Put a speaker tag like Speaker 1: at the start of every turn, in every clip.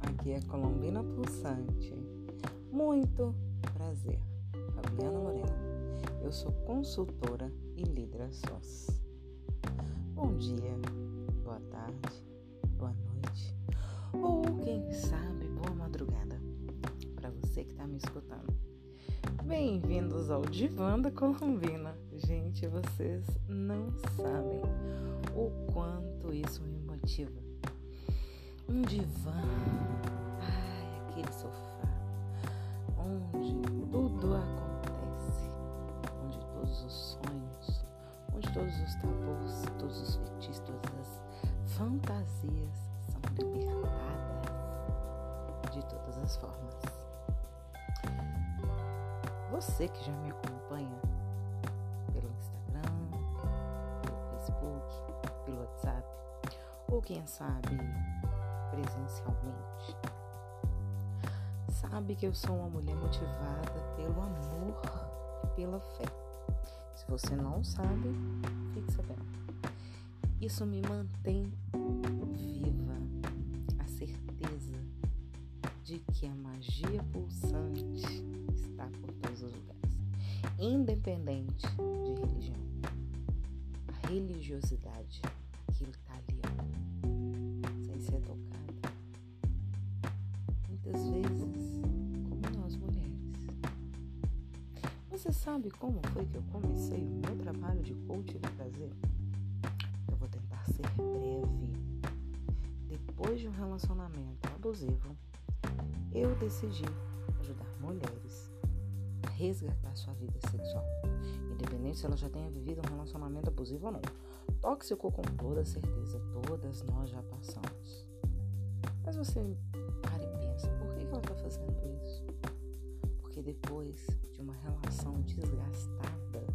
Speaker 1: aqui é Colombina Pulsante. Muito prazer, Fabiana Moreno. Eu sou consultora e líder SOS. Bom dia, boa tarde, boa noite ou quem sabe boa madrugada para você que está me escutando. Bem-vindos ao Divã da Colombina. Gente, vocês não sabem o quanto isso me motiva um divã, ai, aquele sofá, onde tudo acontece, onde todos os sonhos, onde todos os tabus, todos os feitiços, todas as fantasias são libertadas de todas as formas. Você que já me acompanha pelo Instagram, pelo Facebook, pelo WhatsApp, ou quem sabe presencialmente. Sabe que eu sou uma mulher motivada pelo amor e pela fé. Se você não sabe, fique sabendo. Isso me mantém viva a certeza de que a magia pulsante está por todos os lugares, independente de religião. A religiosidade, aquilo está ali, sem ser tocado muitas vezes como nós mulheres. Você sabe como foi que eu comecei o meu trabalho de coach do prazer? Eu vou tentar ser breve. Depois de um relacionamento abusivo, eu decidi ajudar mulheres a resgatar sua vida sexual, independente se ela já tenha vivido um relacionamento abusivo ou não. Tóxico com toda certeza, todas nós já passamos. Mas você ela está fazendo isso? Porque depois de uma relação desgastada,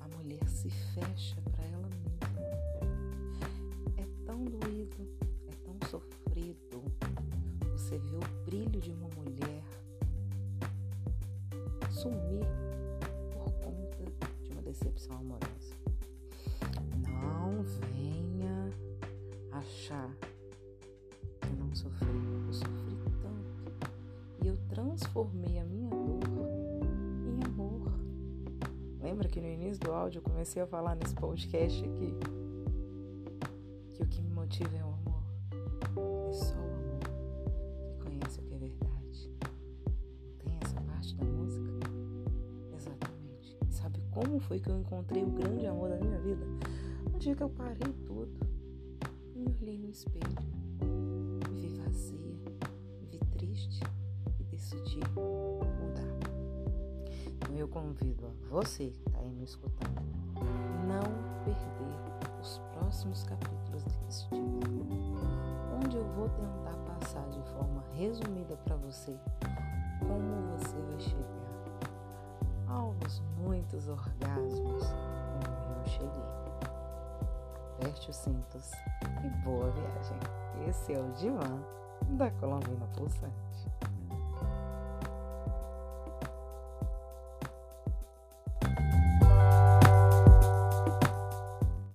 Speaker 1: a mulher se fecha para ela mesma. É tão doído, é tão sofrido você ver o brilho de uma mulher sumir por conta de uma decepção amorosa. Não venha achar que não sofri transformei a minha dor em amor. Lembra que no início do áudio eu comecei a falar nesse podcast aqui que o que me motiva é o amor. É só o amor que conhece o que é verdade. Tem essa parte da música? Exatamente. Sabe como foi que eu encontrei o grande amor da minha vida? Um dia que eu parei tudo e me olhei no espelho. Me vi vazia, me vi triste decidir mudar. Então eu convido a você que está aí me escutando, não perder os próximos capítulos desse livro, onde eu vou tentar passar de forma resumida para você como você vai chegar aos muitos orgasmos como eu cheguei. Aperte os cintos e boa viagem. Esse é o divã da Colombina Pulsante.